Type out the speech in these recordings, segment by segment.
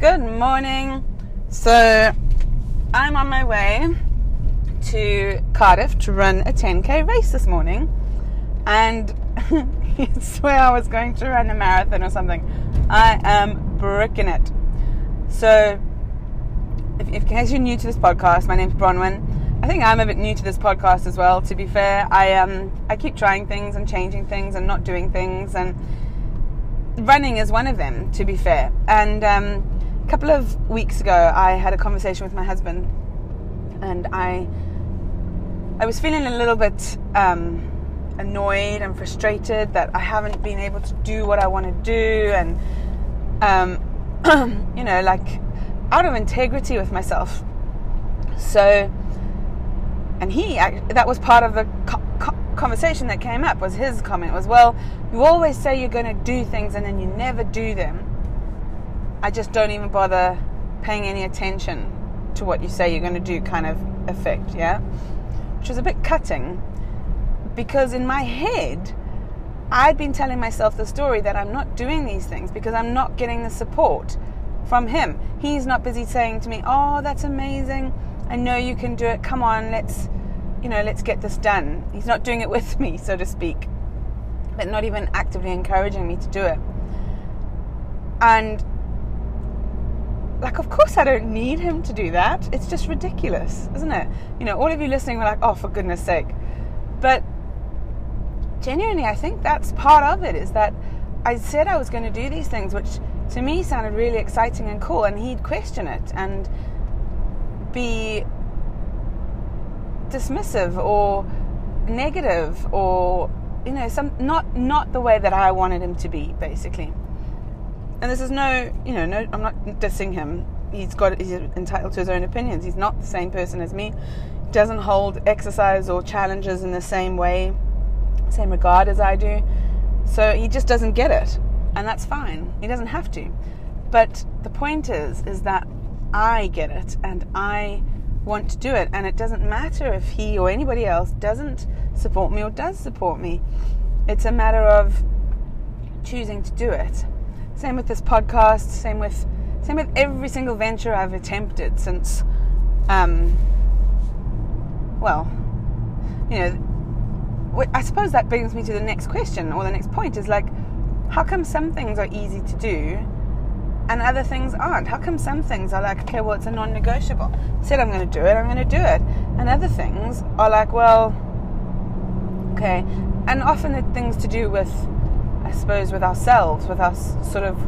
Good morning. So, I'm on my way to Cardiff to run a 10k race this morning, and you swear I was going to run a marathon or something. I am bricking it. So, if, if, in case you're new to this podcast, my name's Bronwyn. I think I'm a bit new to this podcast as well. To be fair, I um I keep trying things and changing things and not doing things, and running is one of them. To be fair, and um, a couple of weeks ago, I had a conversation with my husband, and I I was feeling a little bit um, annoyed and frustrated that I haven't been able to do what I want to do, and um, you know, like out of integrity with myself. So and he that was part of the conversation that came up was his comment was well you always say you're going to do things and then you never do them i just don't even bother paying any attention to what you say you're going to do kind of effect yeah which was a bit cutting because in my head i'd been telling myself the story that i'm not doing these things because i'm not getting the support from him he's not busy saying to me oh that's amazing I know you can do it. Come on, let's, you know, let's get this done. He's not doing it with me, so to speak, but not even actively encouraging me to do it. And, like, of course, I don't need him to do that. It's just ridiculous, isn't it? You know, all of you listening were like, oh, for goodness sake. But genuinely, I think that's part of it is that I said I was going to do these things, which to me sounded really exciting and cool, and he'd question it. And be dismissive or negative or you know some not not the way that I wanted him to be basically and this is no you know no I'm not dissing him. He's got he's entitled to his own opinions. He's not the same person as me. He doesn't hold exercise or challenges in the same way same regard as I do. So he just doesn't get it. And that's fine. He doesn't have to. But the point is is that I get it and I want to do it. And it doesn't matter if he or anybody else doesn't support me or does support me. It's a matter of choosing to do it. Same with this podcast, same with same with every single venture I've attempted since um well, you know, I suppose that brings me to the next question or the next point is like how come some things are easy to do and other things aren't? How come some things are like, okay, well, it's a non negotiable? Said I'm going to do it, I'm going to do it. And other things are like, well, okay. And often the things to do with, I suppose, with ourselves, with us sort of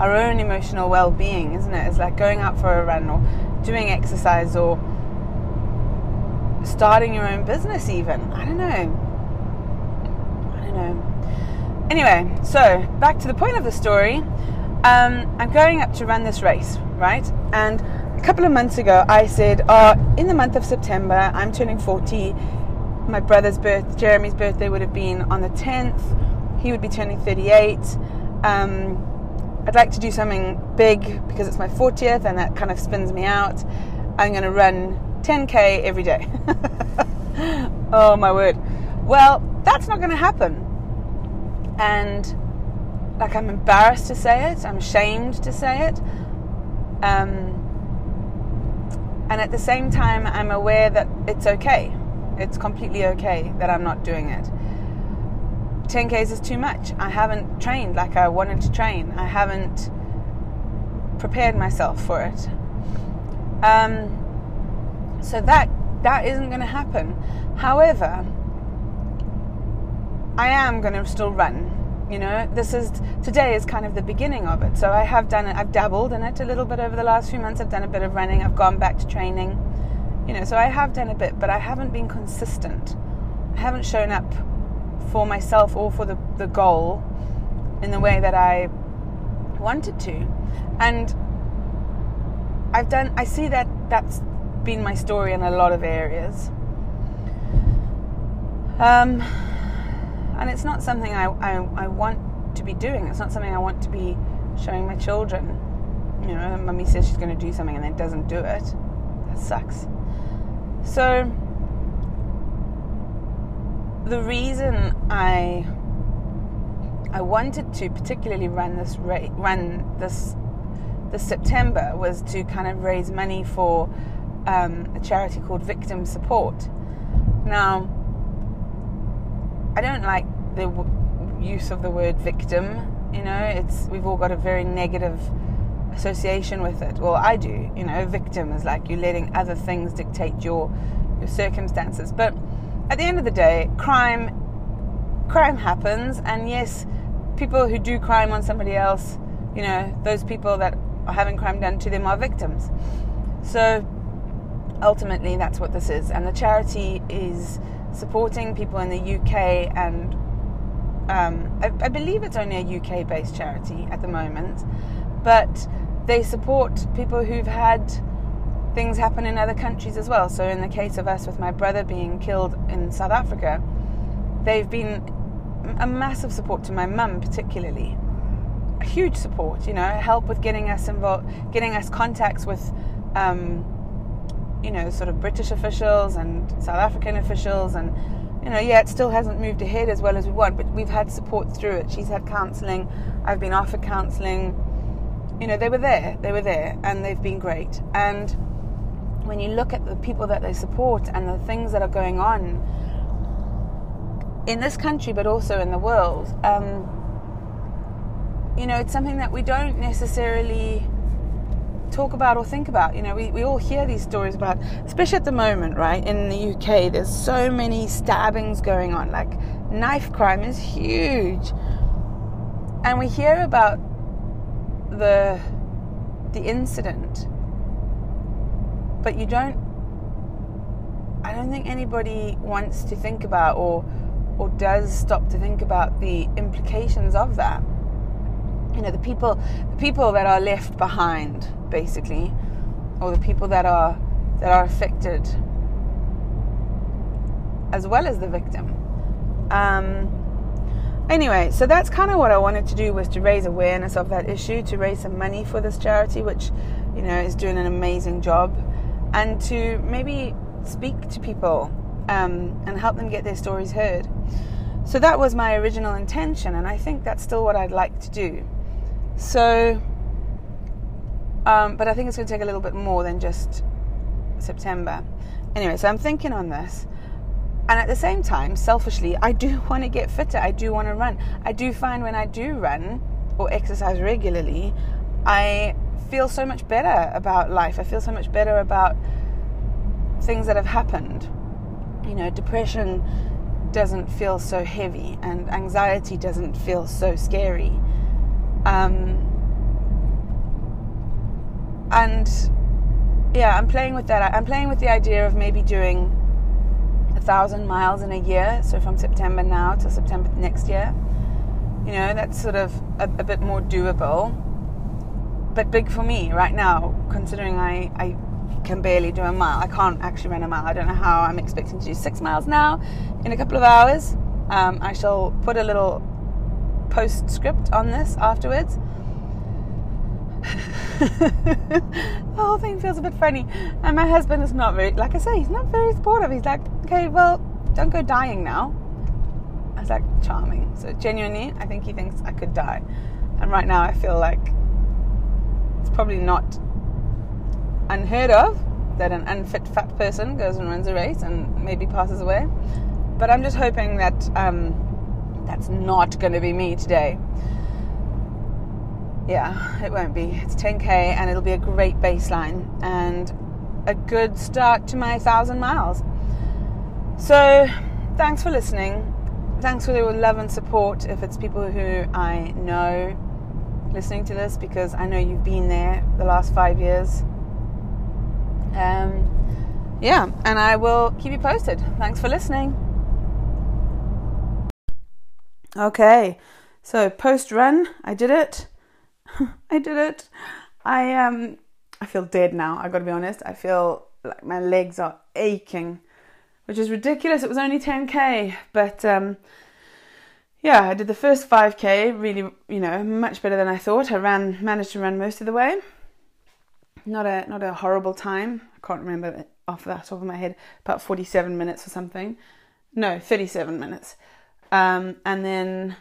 our own emotional well being, isn't it? It's like going out for a run or doing exercise or starting your own business, even. I don't know. I don't know. Anyway, so back to the point of the story um, I'm going up to run this race, right? And a couple of months ago, I said, oh, in the month of September, I'm turning 40. My brother's birth, Jeremy's birthday would have been on the 10th. He would be turning 38. Um, I'd like to do something big because it's my 40th and that kind of spins me out. I'm going to run 10k every day. oh my word. Well, that's not going to happen. And like I'm embarrassed to say it, I'm ashamed to say it. Um, and at the same time, I'm aware that it's okay. It's completely okay that I'm not doing it. 10Ks is too much. I haven't trained like I wanted to train. I haven't prepared myself for it. Um, so that that isn't going to happen. However, I am going to still run you know this is today is kind of the beginning of it so i have done it i've dabbled in it a little bit over the last few months i've done a bit of running i've gone back to training you know so i have done a bit but i haven't been consistent i haven't shown up for myself or for the, the goal in the way that i wanted to and i've done i see that that's been my story in a lot of areas um, and it's not something I, I, I want to be doing. It's not something I want to be showing my children. You know, mummy says she's going to do something and then doesn't do it. That sucks. So, the reason I I wanted to particularly run this run this this September was to kind of raise money for um, a charity called Victim Support. Now, I don't like the w- use of the word victim. You know, it's we've all got a very negative association with it. Well, I do. You know, victim is like you're letting other things dictate your your circumstances. But at the end of the day, crime crime happens, and yes, people who do crime on somebody else, you know, those people that are having crime done to them are victims. So ultimately, that's what this is, and the charity is supporting people in the UK and. Um, I, I believe it's only a UK based charity at the moment, but they support people who've had things happen in other countries as well. So, in the case of us, with my brother being killed in South Africa, they've been a massive support to my mum, particularly. A huge support, you know, help with getting us involved, getting us contacts with, um, you know, sort of British officials and South African officials. And, you know, yeah, it still hasn't moved ahead as well as we want, but we've had support through it. She's had counselling, I've been offered counselling. You know, they were there, they were there, and they've been great. And when you look at the people that they support and the things that are going on in this country, but also in the world, um, you know, it's something that we don't necessarily talk about or think about. You know, we, we all hear these stories about, especially at the moment, right? In the UK, there's so many stabbings going on. Like, knife crime is huge. And we hear about the the incident but you don't I don't think anybody wants to think about or or does stop to think about the implications of that. You know, the people the people that are left behind basically or the people that are that are affected as well as the victim. Um, anyway, so that's kind of what I wanted to do was to raise awareness of that issue, to raise some money for this charity, which you know is doing an amazing job and to maybe speak to people um, and help them get their stories heard. So that was my original intention, and I think that's still what I'd like to do. So, um, but I think it's going to take a little bit more than just September. Anyway, so I'm thinking on this. And at the same time, selfishly, I do want to get fitter. I do want to run. I do find when I do run or exercise regularly, I feel so much better about life. I feel so much better about things that have happened. You know, depression doesn't feel so heavy and anxiety doesn't feel so scary. Um, and yeah, I'm playing with that. I'm playing with the idea of maybe doing a thousand miles in a year. So from September now to September next year. You know, that's sort of a, a bit more doable but big for me right now, considering I, I can barely do a mile. I can't actually run a mile. I don't know how I'm expecting to do six miles now in a couple of hours. Um, I shall put a little postscript on this afterwards. the whole thing feels a bit funny. And my husband is not very, like I say, he's not very supportive. He's like, okay, well, don't go dying now. I was like, charming. So genuinely, I think he thinks I could die. And right now, I feel like probably not unheard of that an unfit fat person goes and runs a race and maybe passes away. But I'm just hoping that um, that's not going to be me today. Yeah, it won't be. It's 10k and it'll be a great baseline and a good start to my thousand miles. So, thanks for listening. Thanks for your love and support. If it's people who I know listening to this because I know you've been there the last five years. Um, yeah, and I will keep you posted. Thanks for listening. Okay, so post run, I did it. I did it. I um, I feel dead now. I got to be honest. I feel like my legs are aching, which is ridiculous. It was only 10k, but um, yeah, I did the first 5k really, you know, much better than I thought. I ran, managed to run most of the way. Not a not a horrible time. I can't remember off the top of my head. About 47 minutes or something. No, 37 minutes. Um, and then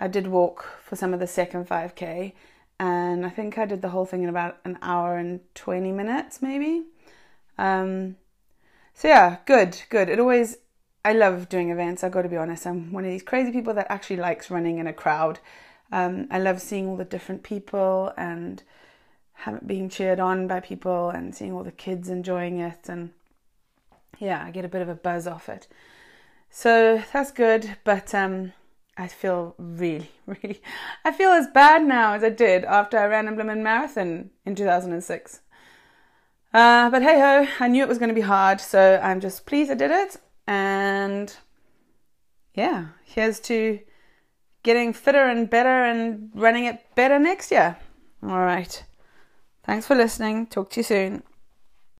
I did walk for some of the second 5k, and I think I did the whole thing in about an hour and 20 minutes, maybe. Um, so, yeah, good, good. It always, I love doing events, I've got to be honest. I'm one of these crazy people that actually likes running in a crowd. Um, I love seeing all the different people and being cheered on by people and seeing all the kids enjoying it. And yeah, I get a bit of a buzz off it. So that's good, but um, I feel really, really, I feel as bad now as I did after I ran a Blooming Marathon in 2006. Uh, but hey ho, I knew it was going to be hard, so I'm just pleased I did it. And yeah, here's to getting fitter and better and running it better next year. All right. Thanks for listening. Talk to you soon.